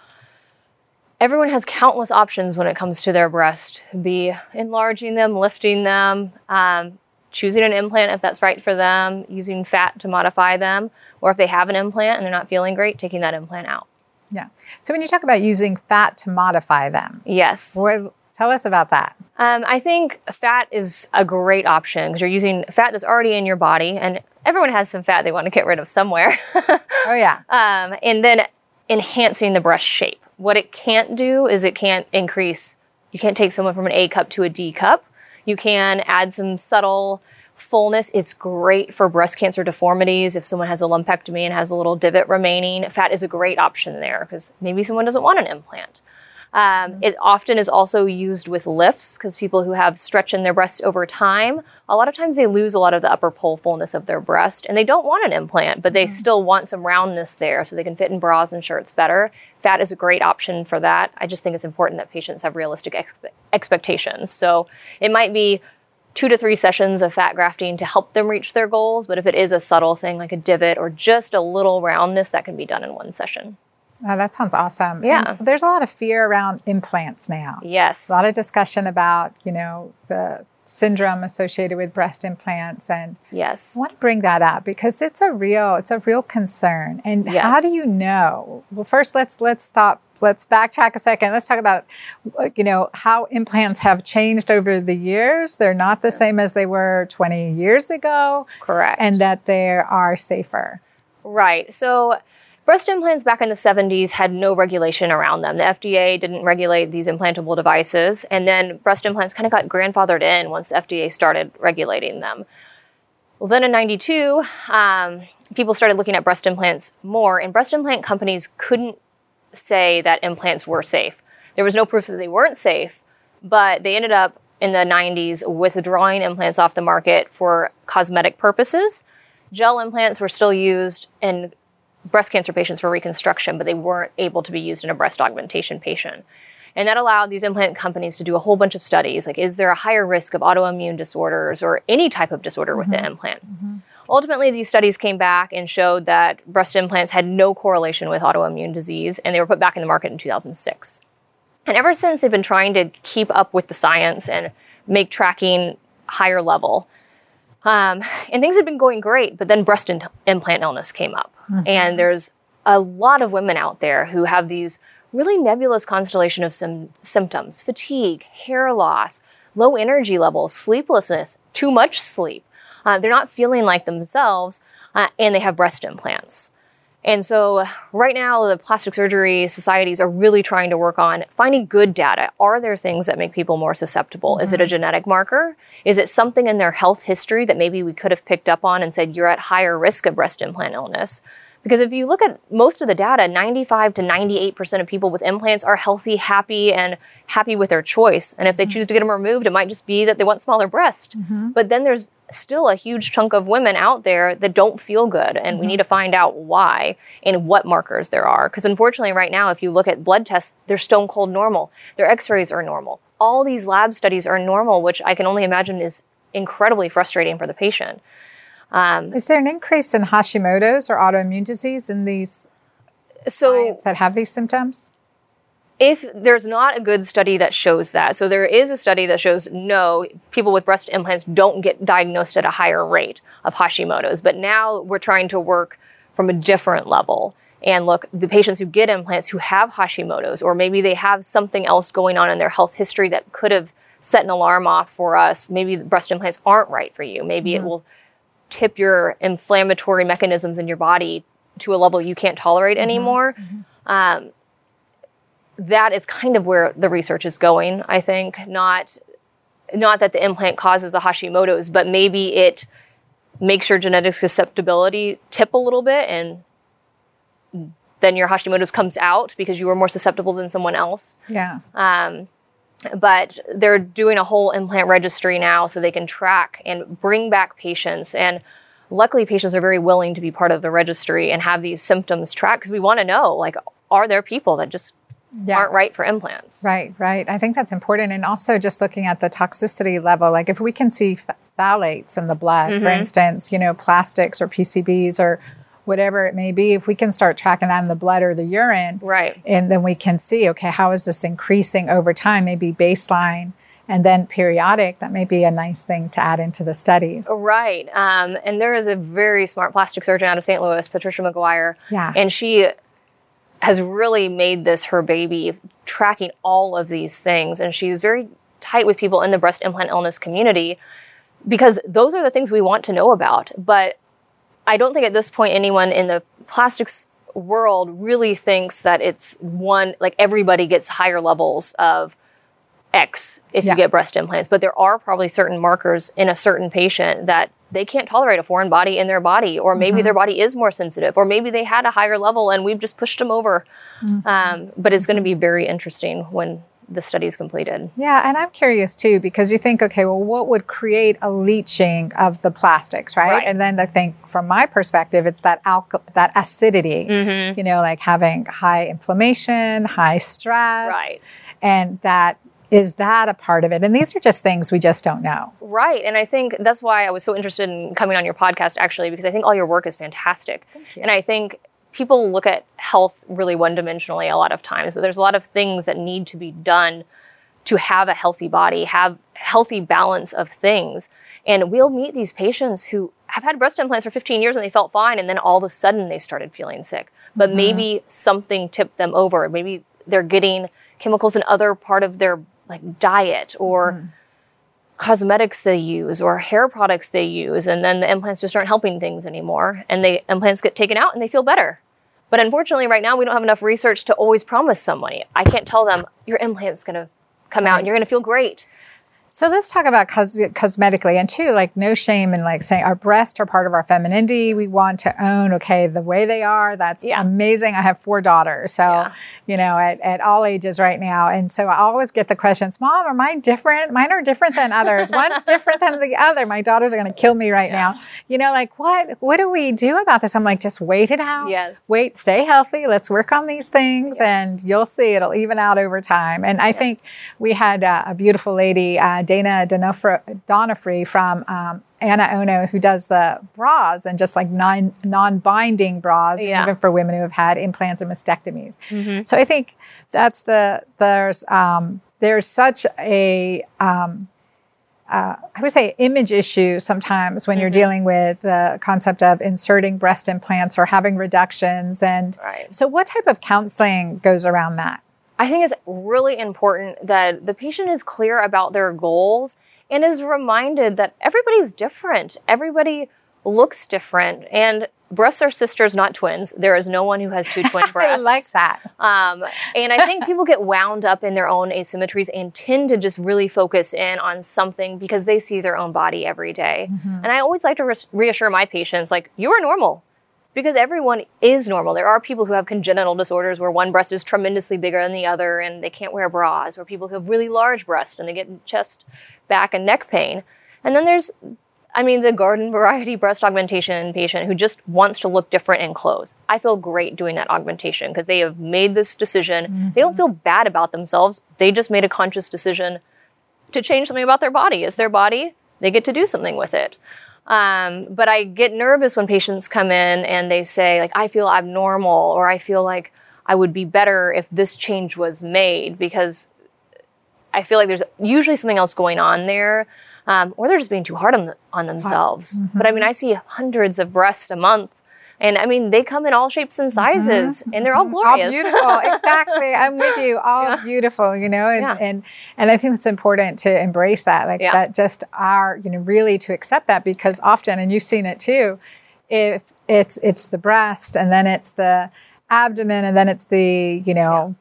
Speaker 5: everyone has countless options when it comes to their breast be enlarging them lifting them um, choosing an implant if that's right for them using fat to modify them or if they have an implant and they're not feeling great taking that implant out
Speaker 1: Yeah. So when you talk about using fat to modify them,
Speaker 5: Yes.
Speaker 1: what, tell us about that.
Speaker 5: Um, I think fat is a great option because you're using fat that's already in your body, and everyone has some fat they want to get rid of somewhere. [LAUGHS]
Speaker 1: Oh yeah.
Speaker 5: um, and then enhancing the breast shape. What it can't do is it can't increase. You can't take someone from an A cup to a D cup. You can add some subtle fullness. It's great for breast cancer deformities. If someone has a lumpectomy and has a little divot remaining, fat is a great option there because maybe someone doesn't want an implant. Um, it often is also used with lifts because people who have stretch in their breast over time, a lot of times they lose a lot of the upper pole fullness of their breast and they don't want an implant, but they still want some roundness there so they can fit in bras and shirts better. Fat is a great option for that. I just think it's important that patients have realistic expe- expectations. So it might be two to three sessions of fat grafting to help them reach their goals, but if it is a subtle thing like a divot or just a little roundness, that can be done in one session.
Speaker 1: Oh, that sounds awesome.
Speaker 5: Yeah.
Speaker 1: And there's a lot of fear around implants now.
Speaker 5: Yes.
Speaker 1: A lot of discussion about, you know, the syndrome associated with breast implants and
Speaker 5: Yes.
Speaker 1: I want to bring that up because it's a real it's a real concern. And how do you know? Well, first let's let's stop. Let's backtrack a second. Let's talk about you know how implants have changed over the years. They're not the same as they were 20 years ago
Speaker 5: Correct.
Speaker 1: and that they are safer.
Speaker 5: Right. So breast implants back in the 70s had no regulation around them. The FDA didn't regulate these implantable devices. And then breast implants kind of got grandfathered in once the FDA started regulating them. Well, then in 92, um, people started looking at breast implants more, and breast implant companies couldn't say that implants were safe. There was no proof that they weren't safe, but they ended up in the 90s withdrawing implants off the market for cosmetic purposes. Gel implants were still used in breast cancer patients for reconstruction, but they weren't able to be used in a breast augmentation patient. And that allowed these implant companies to do a whole bunch of studies like, is there a higher risk of autoimmune disorders or any type of disorder with the mm-hmm. implant? Mm-hmm. Ultimately, these studies came back and showed that breast implants had no correlation with autoimmune disease, and they were put back in the market in 2006. And ever since, they've been trying to keep up with the science and make tracking higher level. Um, and things had been going great, but then breast in- implant illness came up. And there's a lot of women out there who have these really nebulous constellation of sim- symptoms fatigue, hair loss, low energy levels, sleeplessness, too much sleep. Uh, they're not feeling like themselves, uh, and they have breast implants. And so, right now, the plastic surgery societies are really trying to work on finding good data. Are there things that make people more susceptible? Is it a genetic marker? Is it something in their health history that maybe we could have picked up on and said, you're at higher risk of breast implant illness? Because if you look at most of the data, 95 to 98% of people with implants are healthy, happy, and happy with their choice. And if they mm-hmm. choose to get them removed, it might just be that they want smaller breast. Mm-hmm. But then there's still a huge chunk of women out there that don't feel good. And we mm-hmm. need to find out why and what markers there are. Because unfortunately, right now, if you look at blood tests, they're stone cold normal. Their x rays are normal. All these lab studies are normal, which I can only imagine is incredibly frustrating for the patient.
Speaker 1: Um, is there an increase in Hashimoto's or autoimmune disease in these
Speaker 5: So,
Speaker 1: clients that have these symptoms?
Speaker 5: if there's not a good study that shows that, so there is a study that shows no, people with breast implants don't get diagnosed at a higher rate of Hashimoto's. But now we're trying to work from a different level and look the patients who get implants who have Hashimoto's, or maybe they have something else going on in their health history that could have set an alarm off for us. Maybe the breast implants aren't right for you. Maybe it mm-hmm. will tip your inflammatory mechanisms in your body to a level you can't tolerate mm-hmm. anymore. Mm-hmm. Um, that is kind of where the research is going. I think not not that the implant causes the Hashimoto's, but maybe it makes your genetic susceptibility tip a little bit, and then your Hashimoto's comes out because you were more susceptible than someone else
Speaker 1: Yeah.
Speaker 5: Um, but they're doing a whole implant registry now so they can track and bring back patients and luckily patients are very willing to be part of the registry and have these symptoms tracked because we want to know like are there people that just
Speaker 1: Yeah.
Speaker 5: aren't right for implants
Speaker 1: Right, right. I think that's important. And also just looking at the toxicity level, like if we can see phthalates in the blood,
Speaker 5: Mm-hmm.
Speaker 1: for instance, you know, plastics or PCBs or whatever it may be, if we can start tracking that in the blood or the urine,
Speaker 5: right
Speaker 1: and then we can see, okay, how is this increasing over time, maybe baseline and then periodic, that may be a nice thing to add into the studies.
Speaker 5: right um, and there is a very smart plastic surgeon out of st louis patricia mcguire
Speaker 1: Yeah.
Speaker 5: and she has really made this her baby, tracking all of these things. And she's very tight with people in the breast implant illness community because those are the things we want to know about. But I don't think at this point anyone in the plastics world really thinks that it's one, like everybody gets higher levels of X if
Speaker 1: Yeah.
Speaker 5: you get breast implants. But there are probably certain markers in a certain patient that they can't tolerate a foreign body in their body, or maybe their body is more sensitive, or maybe they had a higher level and we've just pushed them over. Um, but it's going to be very interesting when the study is completed.
Speaker 1: Yeah, and I'm curious too because you think, okay, well, what would create a leaching of the plastics, right?
Speaker 5: Right.
Speaker 1: And then I think, from my perspective, it's that alcohol, that acidity.
Speaker 5: Mm-hmm.
Speaker 1: You know, like having high inflammation, high stress,
Speaker 5: Right.
Speaker 1: And that is that a part of it? And these are just things we just don't know.
Speaker 5: Right. And I think that's why I was so interested in coming on your podcast, actually, because I think all your work is fantastic. And I think people look at health really one dimensionally a lot of times, but there's a lot of things that need to be done to have a healthy body, have healthy balance of things. And we'll meet these patients who have had breast implants for 15 years and they felt fine, and then all of a sudden they started feeling sick. But mm-hmm. maybe something tipped them over. Maybe they're getting chemicals in other part of their like diet or mm-hmm. Cosmetics they use or hair products they use and then the implants just aren't helping things anymore and the implants get taken out and they feel better. But unfortunately right now we don't have enough research to always promise somebody. I can't tell them your implant's going to come out and you're going to feel great
Speaker 1: So let's talk about cos- cosmetically and too, like no shame in like saying our breasts are part of our femininity. We want to own, okay, the way they are. That's
Speaker 5: Yeah.
Speaker 1: amazing. I have four daughters. So,
Speaker 5: Yeah.
Speaker 1: you know, at, at all ages right now. And so I always get the questions, Mom, are mine different? Mine are different than others. One's different than the other. My daughters are going to kill me right now. You know, like what, what do we do about this? I'm like, just wait it out.
Speaker 5: Yes.
Speaker 1: Wait, stay healthy. Let's work on these things and you'll see it'll even out over time. And I think we had uh, a beautiful lady, uh, Dana Donofree, from um, AnaOno, who does the bras and just like non, non-binding bras,
Speaker 5: Yeah.
Speaker 1: even for women who have had implants or mastectomies. So I think that's the, there's, um, there's such a, um, uh, I would say image issue sometimes when you're dealing with the concept of inserting breast implants or having reductions. And
Speaker 5: Right.
Speaker 1: so, what type of counseling goes around that?
Speaker 5: I think it's really important that the patient is clear about their goals and is reminded that everybody's different. Everybody looks different. And breasts are sisters, not twins. There is no one who has two [LAUGHS] twin breasts.
Speaker 1: I like that.
Speaker 5: Um, and I think people get wound up in their own asymmetries and tend to just really focus in on something because they see their own body every day. And I always like to res- reassure my patients, like, you are normal because everyone is normal. There are people who have congenital disorders where one breast is tremendously bigger than the other and they can't wear bras, or people who have really large breasts and they get chest, back, and neck pain. And then there's, I mean, the garden variety breast augmentation patient who just wants to look different in clothes. I feel great doing that augmentation because they have made this decision. They don't mm-hmm. feel bad about themselves. They just made a conscious decision to change something about their body. It's their body. They get to do something with it. Um, but I get nervous when patients come in and they say, like, I feel abnormal or I feel like I would be better if this change was made because I feel like there's usually something else going on there. Um, or they're just being too hard on, on themselves. But I mean, I see hundreds of breasts a month. And I mean, they come in all shapes and mm-hmm. sizes, and they're all
Speaker 1: mm-hmm.
Speaker 5: glorious.
Speaker 1: All beautiful, [LAUGHS] exactly. I'm with you. All beautiful, you know, and,
Speaker 5: Yeah.
Speaker 1: and and I think it's important to embrace that, like
Speaker 5: Yeah.
Speaker 1: that, just our, you know, really to accept that because often, and you've seen it too, if it's it's the breast and then it's the abdomen and then it's the you know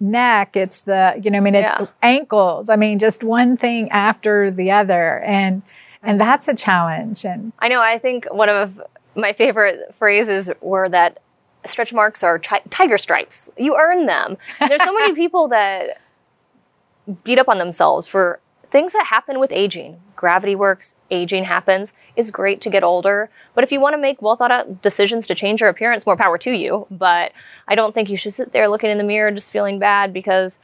Speaker 1: neck, it's the you know, I mean, it's
Speaker 5: Yeah.
Speaker 1: ankles. I mean, just one thing after the other, and and that's a challenge. And
Speaker 5: I know. I think one of my favorite phrases were that stretch marks are ti- tiger stripes. You earn them. There's so many [LAUGHS] people that beat up on themselves for things that happen with aging. Gravity works, aging happens. It's great to get older. But if you want to make well thought out decisions to change your appearance, more power to you. But I don't think you should sit there looking in the mirror just feeling bad because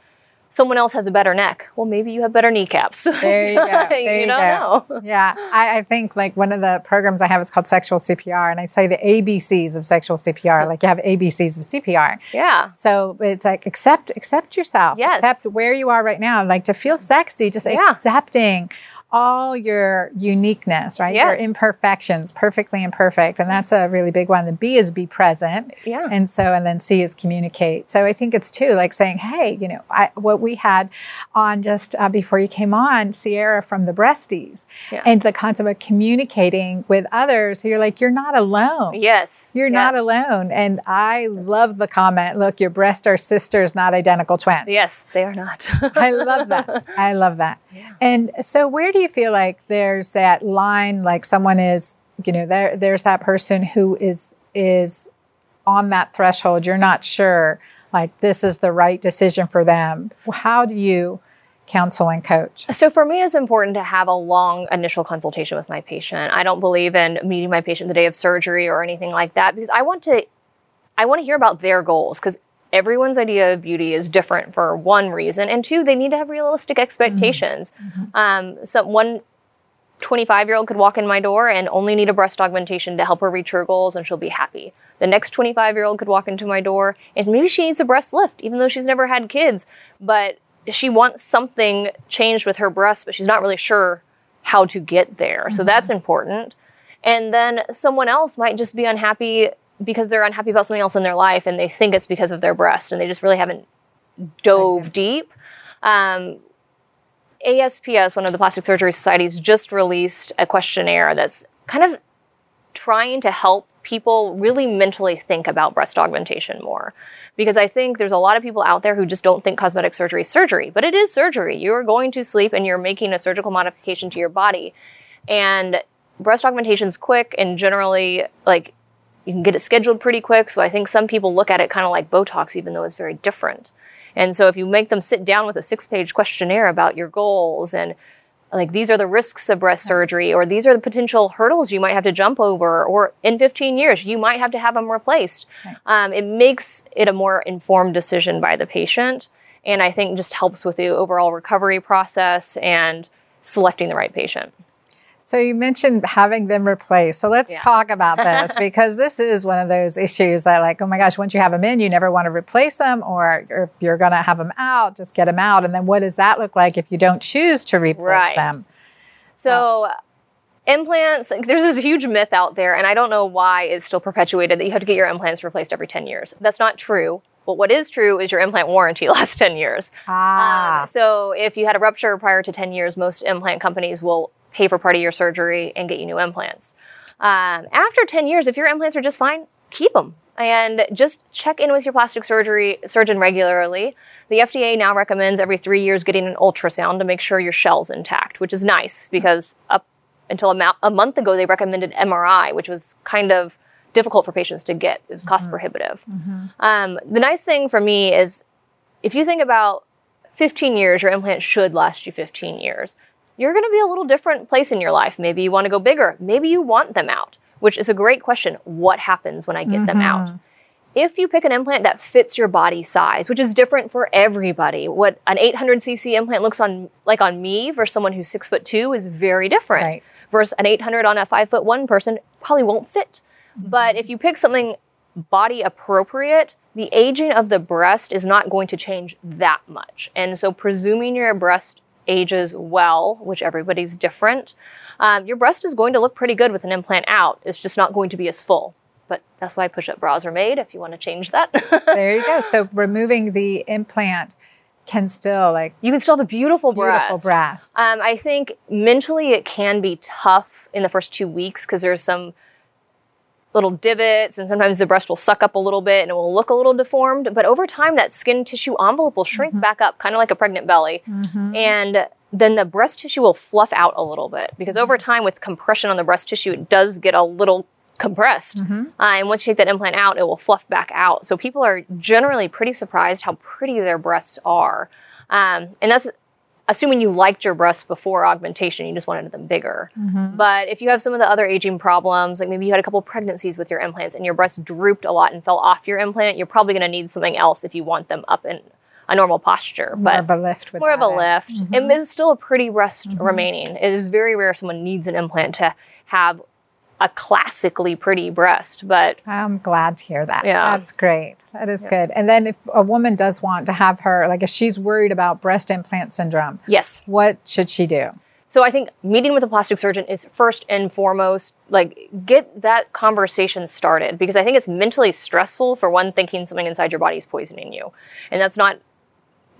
Speaker 5: someone else has a better neck. Well, maybe you have better kneecaps. [LAUGHS]
Speaker 1: There you go. There
Speaker 5: you,
Speaker 1: you
Speaker 5: don't
Speaker 1: go.
Speaker 5: know.
Speaker 1: Yeah, I, I think like one of the programs I have is called Sexual CPR, and I say the ABCs of sexual CPR. Like you have ABCs of CPR.
Speaker 5: Yeah.
Speaker 1: So it's like accept accept yourself.
Speaker 5: Yes.
Speaker 1: Accept where you are right now. Like to feel sexy, just
Speaker 5: Yeah.
Speaker 1: accepting all your uniqueness, right? Your imperfections, perfectly imperfect. And that's a really big one. The B is be present.
Speaker 5: Yeah.
Speaker 1: And so, and then C is communicate. So I think it's too like saying, hey, you know, I, what we had on just uh, before you came on, Sierra from the Breasties,
Speaker 5: Yeah.
Speaker 1: and the concept of communicating with others. So You're like, you're not alone.
Speaker 5: Yes.
Speaker 1: You're not alone. And I love the comment look, your breasts are sisters, not identical twins.
Speaker 5: Yes, they are not.
Speaker 1: I love that. [LAUGHS] I love that. And so where do you feel like there's that line like someone is, you know, there there's that person who is is on that threshold, you're not sure like this is the right decision for them. How do you counsel and coach?
Speaker 5: So for me, it's important to have a long initial consultation with my patient. I don't believe in meeting my patient the day of surgery or anything like that because I want to, I want to hear about their goals because everyone's idea of beauty is different for one reason, and two, they need to have realistic expectations. Mm-hmm. Mm-hmm. Um, so one 25 year old could walk in my door and only need a breast augmentation to help her reach her goals and she'll be happy. The next 25 year old could walk into my door and maybe she needs a breast lift, even though she's never had kids, but she wants something changed with her breast, but she's not really sure how to get there. So mm-hmm. that's important. And then someone else might just be unhappy because they're unhappy about something else in their life and they think it's because of their breast and they just really haven't dove deep. Um, ASPS, one of the plastic surgery societies, just released a questionnaire that's kind of trying to help people really mentally think about breast augmentation more. Because I think there's a lot of people out there who just don't think cosmetic surgery is surgery, but it is surgery. You're going to sleep and you're making a surgical modification to your body. And breast augmentation is quick and generally like you can get it scheduled pretty quick. So I think some people look at it kind of like Botox, even though it's very different. And so if you make them sit down with a six page questionnaire about your goals and like these are the risks of breast surgery or these are the potential hurdles you might have to jump over or in 15 years you might have to have them replaced um, it makes it a more informed decision by the patient and i think just helps with the overall recovery process and selecting the right patient
Speaker 1: So you mentioned having them replaced. So let's
Speaker 5: Yeah.
Speaker 1: talk about [LAUGHS] this because this is one of those issues that like, oh my gosh, once you have them in, you never want to replace them or if you're going to have them out, just get them out. And then what does that look like if you don't choose to replace
Speaker 5: Right.
Speaker 1: them?
Speaker 5: So implants, there's this huge myth out there, and I don't know why it's still perpetuated that you have to get your implants replaced every 10 years. That's not true. But what is true is your implant warranty [LAUGHS] lasts 10 years.
Speaker 1: Ah,
Speaker 5: Um, so if you had a rupture prior to 10 years, most implant companies will pay for part of your surgery and get you new implants. Um, after 10 years, if your implants are just fine, keep them. And just check in with your plastic surgery surgeon regularly. The FDA now recommends every three years getting an ultrasound to make sure your shell's intact, which is nice because up until a, mo- a month ago, they recommended MRI, which was kind of difficult for patients to get. It was cost prohibitive. Um, the nice thing for me is if you think about 15 years, your implant should last you 15 years. You're going to be a little different place in your life. Maybe you want to go bigger. Maybe you want them out, which is a great question. What happens when I get them mm-hmm. out? If you pick an implant that fits your body size, which is different for everybody, what an 800cc implant looks on like on me versus someone who's six foot two is very different.
Speaker 1: Right.
Speaker 5: Versus an 800 on a five foot one person probably won't fit. Mm-hmm. But if you pick something body appropriate, the aging of the breast is not going to change that much. And so, presuming your breast ages well, which everybody's different, um, your breast is going to look pretty good with an implant out. It's just not going to be as full. But that's why push up bras are made if you want to change that. [LAUGHS]
Speaker 1: there you go. So removing the implant can still like
Speaker 5: you can still have a beautiful breast.
Speaker 1: beautiful breast.
Speaker 5: Um, I think mentally it can be tough in the first two weeks because there's some little divots and sometimes the breast will suck up a little bit and it will look a little deformed. But over time, that skin tissue envelope will shrink back up, kind of like a pregnant belly. And then the breast tissue will fluff out a little bit because over time, with compression on the breast tissue, it does get a little compressed. Uh, and once you take that implant out, it will fluff back out. So people are generally pretty surprised how pretty their breasts are. Um, and that's assuming you liked your breasts before augmentation, you just wanted them bigger. Mm-hmm. But if you have some of the other aging problems, like maybe you had a couple pregnancies with your implants and your breasts drooped a lot and fell off your implant, you're probably going to need something else if you want them up in a normal posture.
Speaker 1: More
Speaker 5: but
Speaker 1: of a lift
Speaker 5: more of a lift. Mm-hmm. And it's still a pretty breast mm-hmm. remaining. It is very rare someone needs an implant to have a classically pretty breast, but
Speaker 1: I'm glad to hear that.
Speaker 5: Yeah.
Speaker 1: That's great. That is good. And then if a woman does want to have her, like if she's worried about breast implant syndrome,
Speaker 5: yes.
Speaker 1: what should she do?
Speaker 5: So I think meeting with a plastic surgeon is first and foremost like get that conversation started because I think it's mentally stressful for one thinking something inside your body is poisoning you. And that's not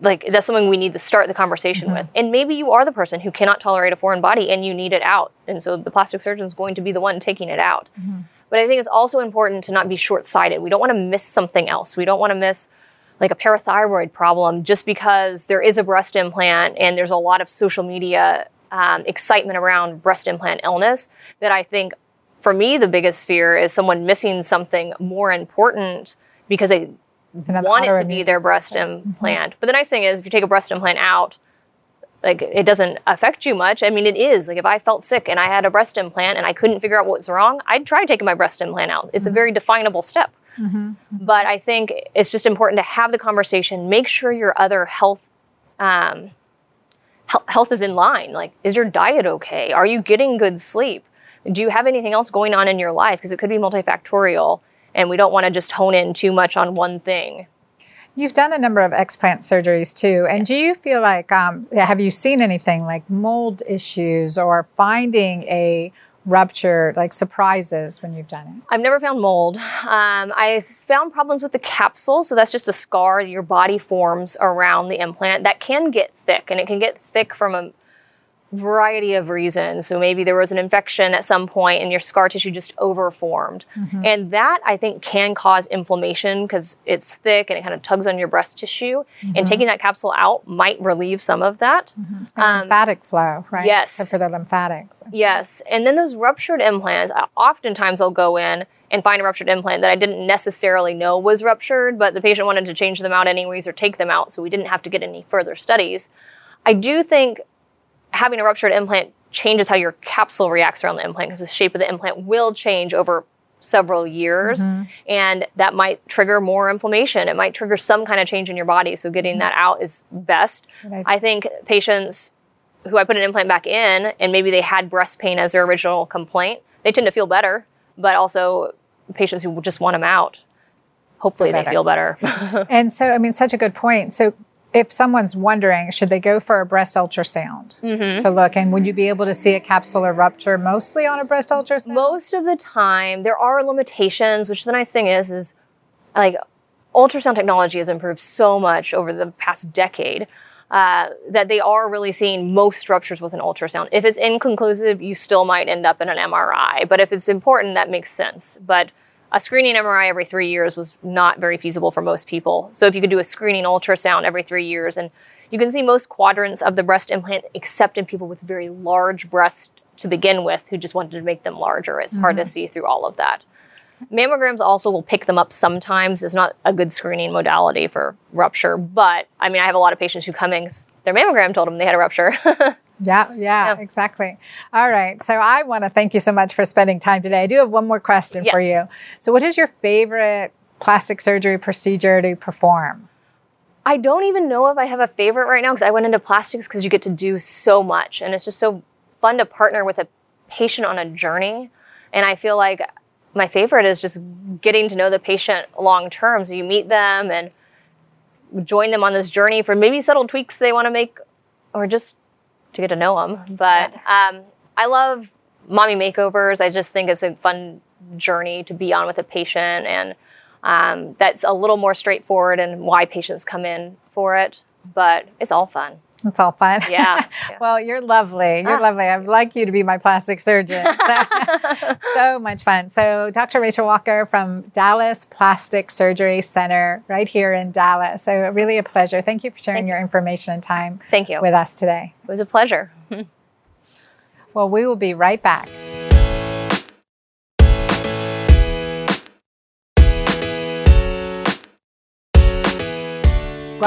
Speaker 5: like that's something we need to start the conversation mm-hmm. with. And maybe you are the person who cannot tolerate a foreign body and you need it out. And so the plastic surgeon is going to be the one taking it out. Mm-hmm. But I think it's also important to not be short-sighted. We don't want to miss something else. We don't want to miss like a parathyroid problem just because there is a breast implant and there's a lot of social media um, excitement around breast implant illness that I think for me the biggest fear is someone missing something more important because they want it to be their breast mm-hmm. implant. But the nice thing is if you take a breast implant out, like it doesn't affect you much. I mean, it is like if I felt sick and I had a breast implant and I couldn't figure out what's wrong, I'd try taking my breast implant out. It's mm-hmm. a very definable step. Mm-hmm. But I think it's just important to have the conversation. Make sure your other health um, health is in line. Like, is your diet okay? Are you getting good sleep? Do you have anything else going on in your life? Because it could be multifactorial, and we don't want to just hone in too much on one thing.
Speaker 1: You've done a number of explant surgeries too. And yes. do you feel like, um, have you seen anything like mold issues or finding a rupture, like surprises when you've done it?
Speaker 5: I've never found mold. Um, I found problems with the capsule. So that's just a scar your body forms around the implant that can get thick and it can get thick from a variety of reasons. So maybe there was an infection at some point and your scar tissue just overformed. Mm-hmm. And that I think can cause inflammation because it's thick and it kind of tugs on your breast tissue. Mm-hmm. And taking that capsule out might relieve some of that.
Speaker 1: Mm-hmm. Um, lymphatic flow, right?
Speaker 5: Yes.
Speaker 1: So for the lymphatics.
Speaker 5: Yes. And then those ruptured implants, oftentimes I'll go in and find a ruptured implant that I didn't necessarily know was ruptured, but the patient wanted to change them out anyways or take them out, so we didn't have to get any further studies. I do think having a ruptured implant changes how your capsule reacts around the implant because the shape of the implant will change over several years mm-hmm. and that might trigger more inflammation. It might trigger some kind of change in your body so getting mm-hmm. that out is best. I think patients who i put an implant back in and maybe they had breast pain as their original complaint they tend to feel better but also patients who just want them out hopefully they feel better. [LAUGHS]
Speaker 1: And so i mean such a good point. So if someone's wondering, should they go for a breast ultrasound mm-hmm. to look? And would you be able to see a capsular rupture mostly on a breast ultrasound?
Speaker 5: Most of the time, there are limitations, which the nice thing is, is like ultrasound technology has improved so much over the past decade. Uh, that they are really seeing most ruptures with an ultrasound. If it's inconclusive, you still might end up in an MRI. But if it's important, that makes sense. But a screening MRI every three years was not very feasible for most people. So if you could do a screening ultrasound every three years, and you can see most quadrants of the breast implant, except in people with very large breasts to begin with, who just wanted to make them larger. It's mm-hmm. hard to mm-hmm. see through all of that. Mammograms also will pick them up sometimes. It's not a good screening modality for rupture, but I mean, I have a lot of patients who come in, their mammogram told them they had a rupture. [LAUGHS]
Speaker 1: Yeah, yeah, yeah, exactly. All right. So I want to thank you so much for spending time today. I do have one more question yes. for you. So, what is your favorite plastic surgery procedure to perform?
Speaker 5: I don't even know if I have a favorite right now because I went into plastics because you get to do so much and it's just so fun to partner with a patient on a journey. And I feel like my favorite is just getting to know the patient long term. So you meet them and join them on this journey for maybe subtle tweaks they want to make or just to get to know them. But um, I love mommy makeovers. I just think it's a fun journey to be on with a patient, and um, that's a little more straightforward and why patients come in for it. But it's all fun.
Speaker 1: It's all fun.
Speaker 5: Yeah. [LAUGHS]
Speaker 1: yeah. well, you're lovely. You're ah. lovely. I'd like you to be my plastic surgeon. [LAUGHS] So, [LAUGHS] so, much fun. So, Dr. Rachel Walker from Dallas Plastic Surgery Center, right here in Dallas. So, really a pleasure. Thank you for sharing Thank your information and time
Speaker 5: Thank you.
Speaker 1: with us today.
Speaker 5: It was a pleasure.
Speaker 1: well, we will be right back.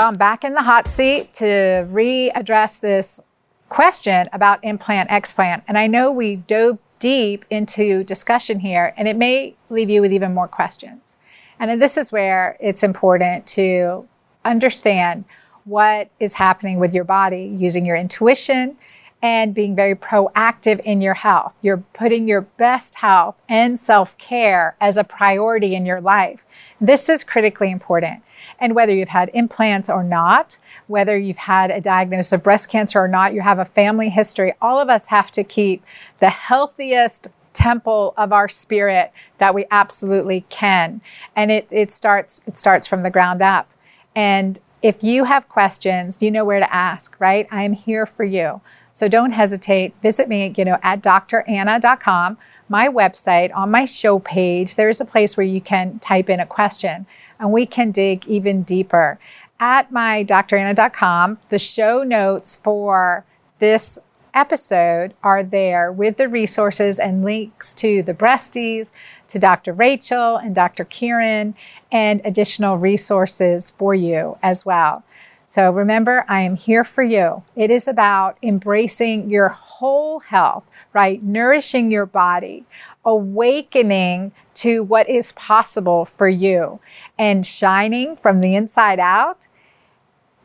Speaker 1: I'm back in the hot seat to readdress this question about implant explant. And I know we dove deep into discussion here, and it may leave you with even more questions. And this is where it's important to understand what is happening with your body using your intuition and being very proactive in your health. You're putting your best health and self care as a priority in your life. This is critically important. And whether you've had implants or not, whether you've had a diagnosis of breast cancer or not, you have a family history, all of us have to keep the healthiest temple of our spirit that we absolutely can. And it, it starts it starts from the ground up. And if you have questions, you know where to ask, right? I am here for you. So don't hesitate. Visit me, you know, at dranna.com, my website, on my show page. There's a place where you can type in a question and we can dig even deeper. At my dranna.com, the show notes for this episode are there with the resources and links to the breasties, to Dr. Rachel and Dr. Kyrin, and additional resources for you as well. So remember, I am here for you. It is about embracing your whole health, right? Nourishing your body, awakening to what is possible for you, and shining from the inside out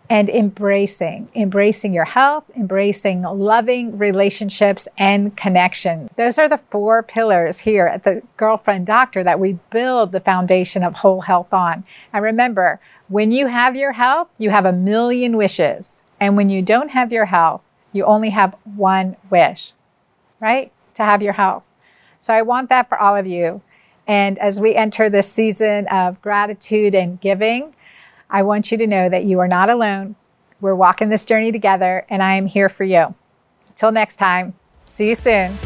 Speaker 1: and embracing, embracing your health, embracing loving relationships and connection. Those are the four pillars here at the Girlfriend Doctor that we build the foundation of whole health on. And remember, when you have your health, you have a million wishes. And when you don't have your health, you only have one wish, right? To have your health. So I want that for all of you. And as we enter this season of gratitude and giving, I want you to know that you are not alone. We're walking this journey together, and I am here for you. Till next time, see you soon.